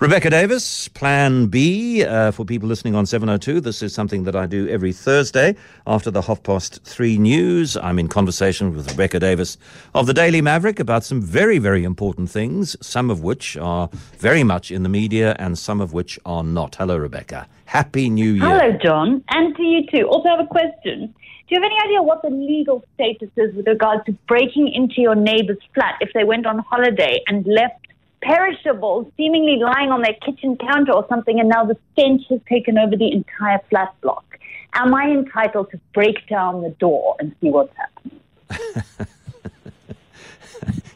Rebecca Davis, Plan B uh, for people listening on 702. This is something that I do every Thursday after the half past three news. I'm in conversation with Rebecca Davis of the Daily Maverick about some very, very important things, some of which are very much in the media and some of which are not. Hello, Rebecca. Happy New Year. Hello, John, and to you too. Also, have a question. Do you have any idea what the legal status is with regards to breaking into your neighbor's flat if they went on holiday and left perishables seemingly lying on their kitchen counter or something, and now the stench has taken over the entire flat block. Am I entitled to break down the door and see what's happening?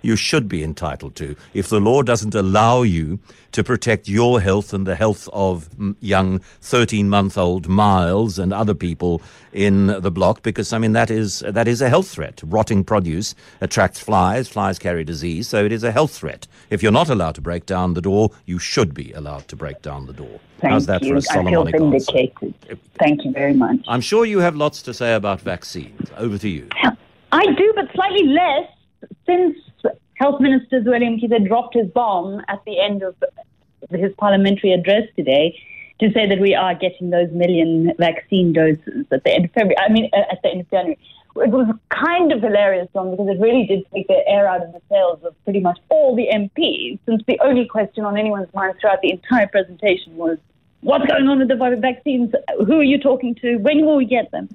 you should be entitled to if the law doesn't allow you to protect your health and the health of young 13 month old Miles and other people in the block because I mean that is that is a health threat rotting produce attracts flies flies carry disease so it is a health threat if you're not allowed to break down the door you should be allowed to break down the door Thank how's that you. for a I feel vindicated. answer? Thank you very much. I'm sure you have lots to say about vaccines over to you I do, but slightly less since Health Minister William Mkhize dropped his bomb at the end of his parliamentary address today to say that we are getting those million vaccine doses at the end of February. I mean, uh, at the end of January. It was kind of hilarious, John, because it really did take the air out of the sails of pretty much all the MPs, since the only question on anyone's mind throughout the entire presentation was, what's going on with the vaccines? Who are you talking to? When will we get them?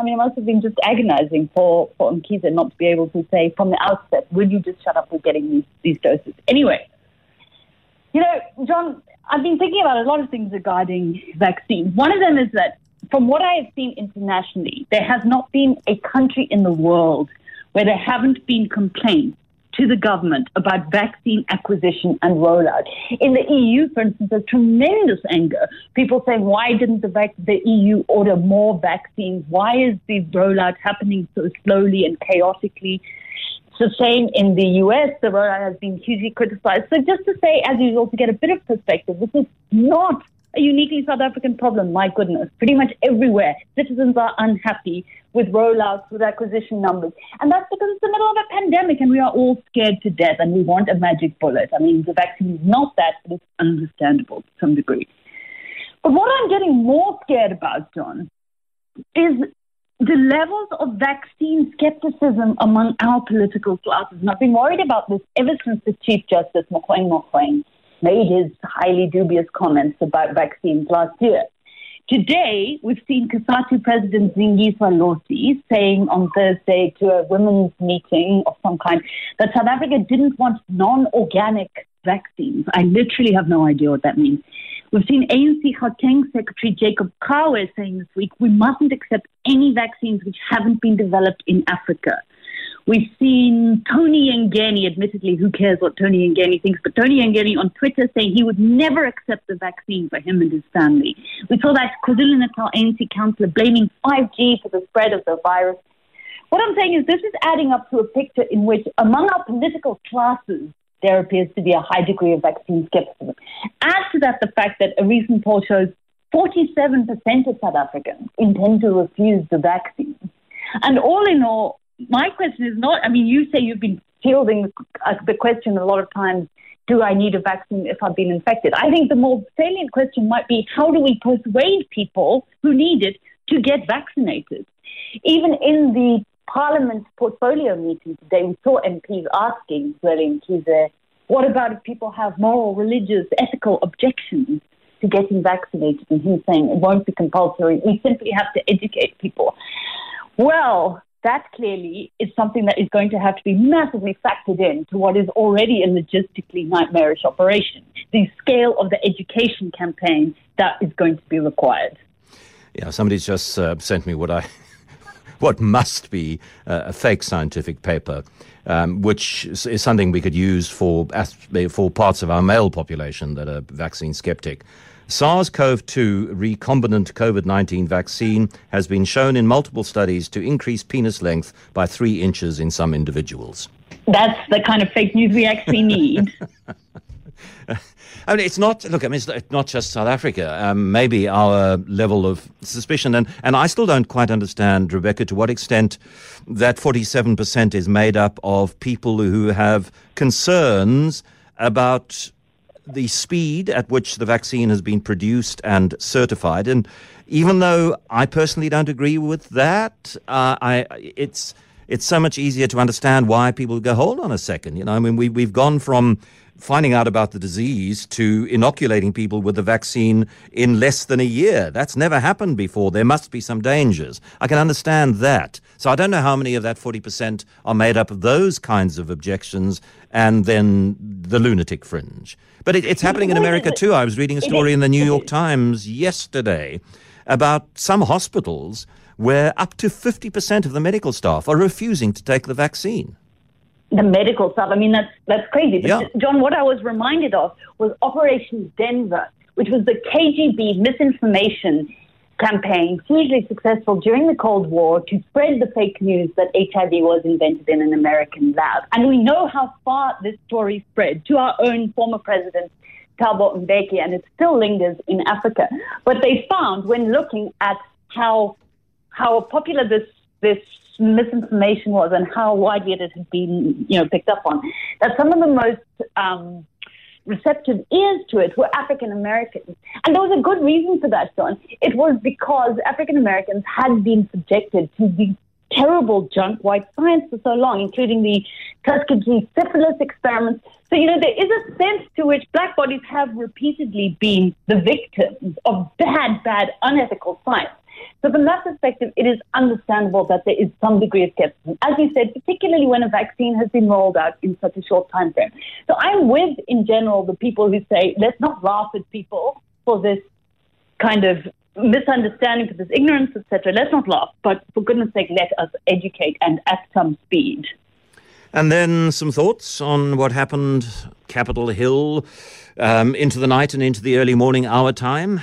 I mean, it must have been just agonizing for, for Mkhize not to be able to say from the outset, will you just shut up with getting these, these doses? Anyway, you know, John, I've been thinking about a lot of things regarding vaccines. One of them is that from what I have seen internationally, there has not been a country in the world where there haven't been complaints to the government about vaccine acquisition and rollout. In the EU, for instance, there's tremendous anger. People saying, why didn't the, vac- the EU order more vaccines? Why is the rollout happening so slowly and chaotically? The same in the US. The rollout has been hugely criticized. So just to say, as usual, to get a bit of perspective, this is not a uniquely South African problem, my goodness. Pretty much everywhere, citizens are unhappy with rollouts, with acquisition numbers. And that's because it's the middle of a pandemic and we are all scared to death and we want a magic bullet. I mean, the vaccine is not that, but it's understandable to some degree. But what I'm getting more scared about, John, is the levels of vaccine skepticism among our political classes. And I've been worried about this ever since the Chief Justice, Mogoeng Mogoeng, made his highly dubious comments about vaccines last year. Today, we've seen COSATU President Zingiswa Losi saying on Thursday to a women's meeting of some kind that South Africa didn't want non organic vaccines. I literally have no idea what that means. We've seen ANC Gauteng Secretary Jacob Khawe saying this week we mustn't accept any vaccines which haven't been developed in Africa. We've seen Tony Yengeni, admittedly, who cares what Tony Yengeni thinks, but Tony Yengeni on Twitter saying he would never accept the vaccine for him and his family. We saw that KwaZulu-Natal ANC councillor blaming 5G for the spread of the virus. What I'm saying is this is adding up to a picture in which among our political classes, there appears to be a high degree of vaccine skepticism. Add to that the fact that a recent poll shows 47% of South Africans intend to refuse the vaccine. And all in all, my question is not, I mean, you say you've been fielding uh, the question a lot of times do I need a vaccine if I've been infected? I think the more salient question might be how do we persuade people who need it to get vaccinated? Even in the Parliament portfolio meeting today, we saw MPs asking Zweli Mkhize, what about if people have moral, religious, ethical objections to getting vaccinated? And him saying it won't be compulsory. We simply have to educate people. Well, that clearly is something that is going to have to be massively factored in to what is already a logistically nightmarish operation. The scale of the education campaign that is going to be required. Yeah, somebody's just uh, sent me what I, what must be a fake scientific paper, um, which is, is, something we could use for for parts of our male population that are vaccine skeptic. SARS CoV 2 recombinant COVID 19 vaccine has been shown in multiple studies to increase penis length by three inches in some individuals. That's the kind of fake news we actually need. I mean, it's not. Look, I mean, it's not just South Africa. Um, maybe our level of suspicion, and and I still don't quite understand, Rebecca, to what extent that forty-seven percent is made up of people who have concerns about the speed at which the vaccine has been produced and certified. And even though I personally don't agree with that, uh, I it's it's so much easier to understand why people go, hold on a second. You know, I mean, we we've gone from finding out about the disease to inoculating people with the vaccine in less than a year. That's never happened before. There must be some dangers. I can understand that. So I don't know how many of that 40% are made up of those kinds of objections and then the lunatic fringe. But it, it's happening in America too. I was reading a story in the New York Times yesterday about some hospitals where up to 50% of the medical staff are refusing to take the vaccine the medical staff, I mean, that's that's crazy. But yeah. John, what I was reminded of was Operation Denver, which was the KGB misinformation campaign, hugely successful during the Cold War to spread the fake news that HIV was invented in an American lab. And we know how far this story spread to our own former president, Thabo Mbeki, and it still lingers in Africa. But they found when looking at how how popular this this misinformation was and how widely it had been, you know, picked up on. That some of the most um, receptive ears to it were African Americans. And there was a good reason for that, John. It was because African Americans had been subjected to the terrible junk white science for so long, including the Tuskegee syphilis experiments. So, you know, there is a sense to which black bodies have repeatedly been the victims of bad, bad, unethical science. So from that perspective, it is understandable that there is some degree of skepticism, as you said, particularly when a vaccine has been rolled out in such a short time frame. So I'm with, in general, the people who say, let's not laugh at people for this kind of misunderstanding, for this ignorance, etc. Let's not laugh, but for goodness sake, let us educate and at some speed. And then some thoughts on what happened Capitol Hill um, into the night and into the early morning hour time.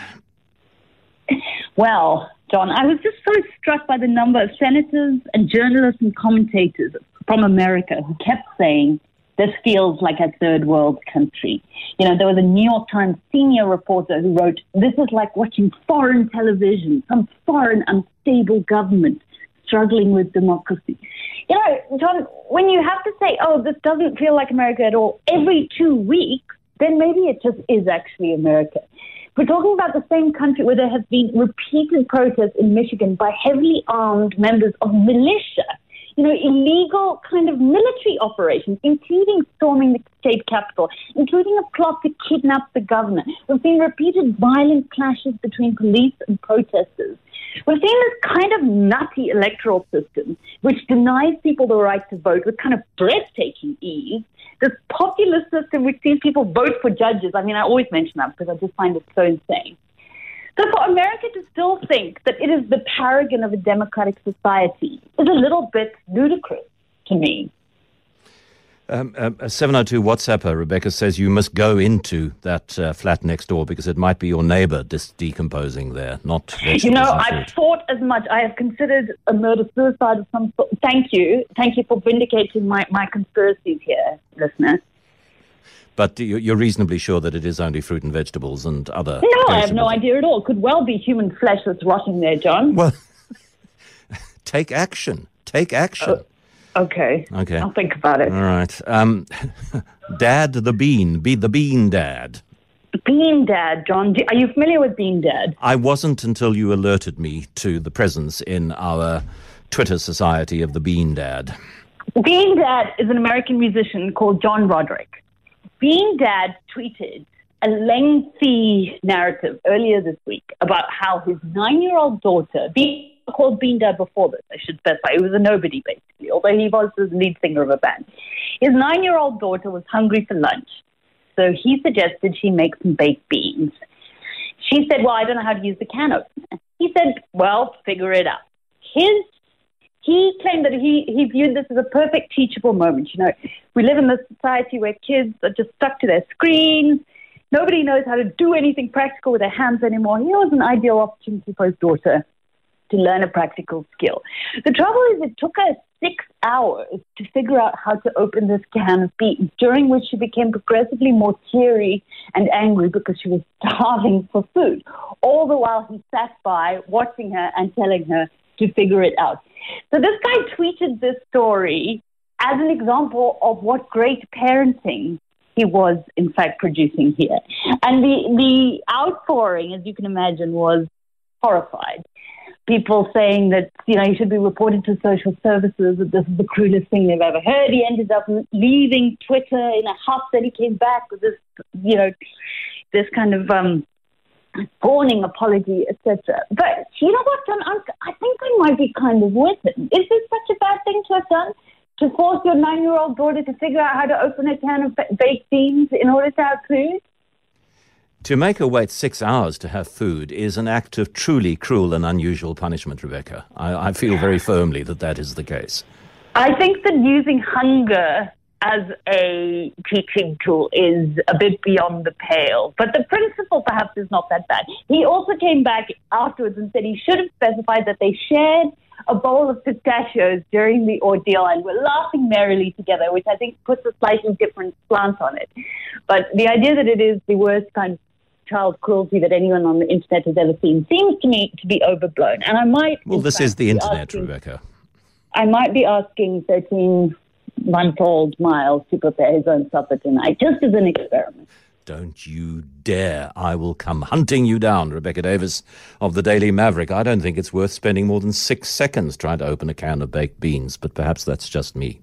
Well, John, I was just so struck by the number of senators and journalists and commentators from America who kept saying, this feels like a third world country. You know, there was a New York Times senior reporter who wrote, This is like watching foreign television, some foreign unstable government struggling with democracy. You know, John, when you have to say, Oh, this doesn't feel like America at all, every two weeks, then maybe it just is actually America. We're talking about the same country where there have been repeated protests in Michigan by heavily armed members of militia. You know, illegal kind of military operations, including storming the state capitol, including a plot to kidnap the governor. We've seen repeated violent clashes between police and protesters. We've seen this kind of nutty electoral system, which denies people the right to vote with kind of breathtaking ease, this populist system which sees people vote for judges. I mean, I always mention that because I just find it so insane. So for America to still think that it is the paragon of a democratic society is a little bit ludicrous to me. Um, uh, 702 WhatsApper, Rebecca says you must go into that uh, flat next door because it might be your neighbor dis- decomposing there, not You know, I've thought as much. I have considered a murder suicide of some sort. Thank you. Thank you for vindicating my, my conspiracies here, listener. But you're reasonably sure that it is only fruit and vegetables and other. No, I have no idea at all. It could well be human flesh that's rotting there, John. Well, take action. Take action. Uh, Okay. Okay. I'll think about it. All right. Um, Dad the Bean, be the Bean Dad. Bean Dad, John. Are you familiar with Bean Dad? I wasn't until you alerted me to the presence in our Twitter society of the Bean Dad. Bean Dad is an American musician called John Roderick. Bean Dad tweeted a lengthy narrative earlier this week about how his nine year old daughter, Bean called Bean Dad before this, I should specify. He was a nobody, basically, although he was the lead singer of a band. His nine year old daughter was hungry for lunch, so he suggested she make some baked beans. She said, Well, I don't know how to use the can opener. He said, Well, figure it out. His he claimed that he, he viewed this as a perfect teachable moment. You know, we live in this society where kids are just stuck to their screens. Nobody knows how to do anything practical with their hands anymore. Here was an ideal opportunity for his daughter to learn a practical skill. The trouble is, it took her six hours to figure out how to open this can of beans, during which she became progressively more teary and angry because she was starving for food. All the while, he sat by watching her and telling her to figure it out. So this guy tweeted this story as an example of what great parenting he was in fact producing here. And the, the outpouring, as you can imagine, was horrified. People saying that, you know, he should be reported to social services, that this is the cruelest thing they've ever heard. He ended up leaving Twitter in a huff that he came back with this, you know, this kind of um, fawning apology, etc. But you know what, John? I think I might be kind of with him. Is this such a bad thing to have done? To force your nine-year-old daughter to figure out how to open a can of baked beans in order to have food? To make her wait six hours to have food is an act of truly cruel and unusual punishment, Rebecca. I, I feel very firmly that that is the case. I think that using hunger as a teaching tool is a bit beyond the pale. But the principle perhaps is not that bad. He also came back afterwards and said he should have specified that they shared a bowl of pistachios during the ordeal and were laughing merrily together, which I think puts a slightly different slant on it. But the idea that it is the worst kind of child cruelty that anyone on the internet has ever seen seems to me to be overblown. And I might. Well, this is the internet, asking, Rebecca. I might be asking 13 month old Miles to prepare his own supper tonight, just as an experiment. Don't you dare. I will come hunting you down, Rebecca Davis of the Daily Maverick. I don't think it's worth spending more than six seconds trying to open a can of baked beans, but perhaps that's just me.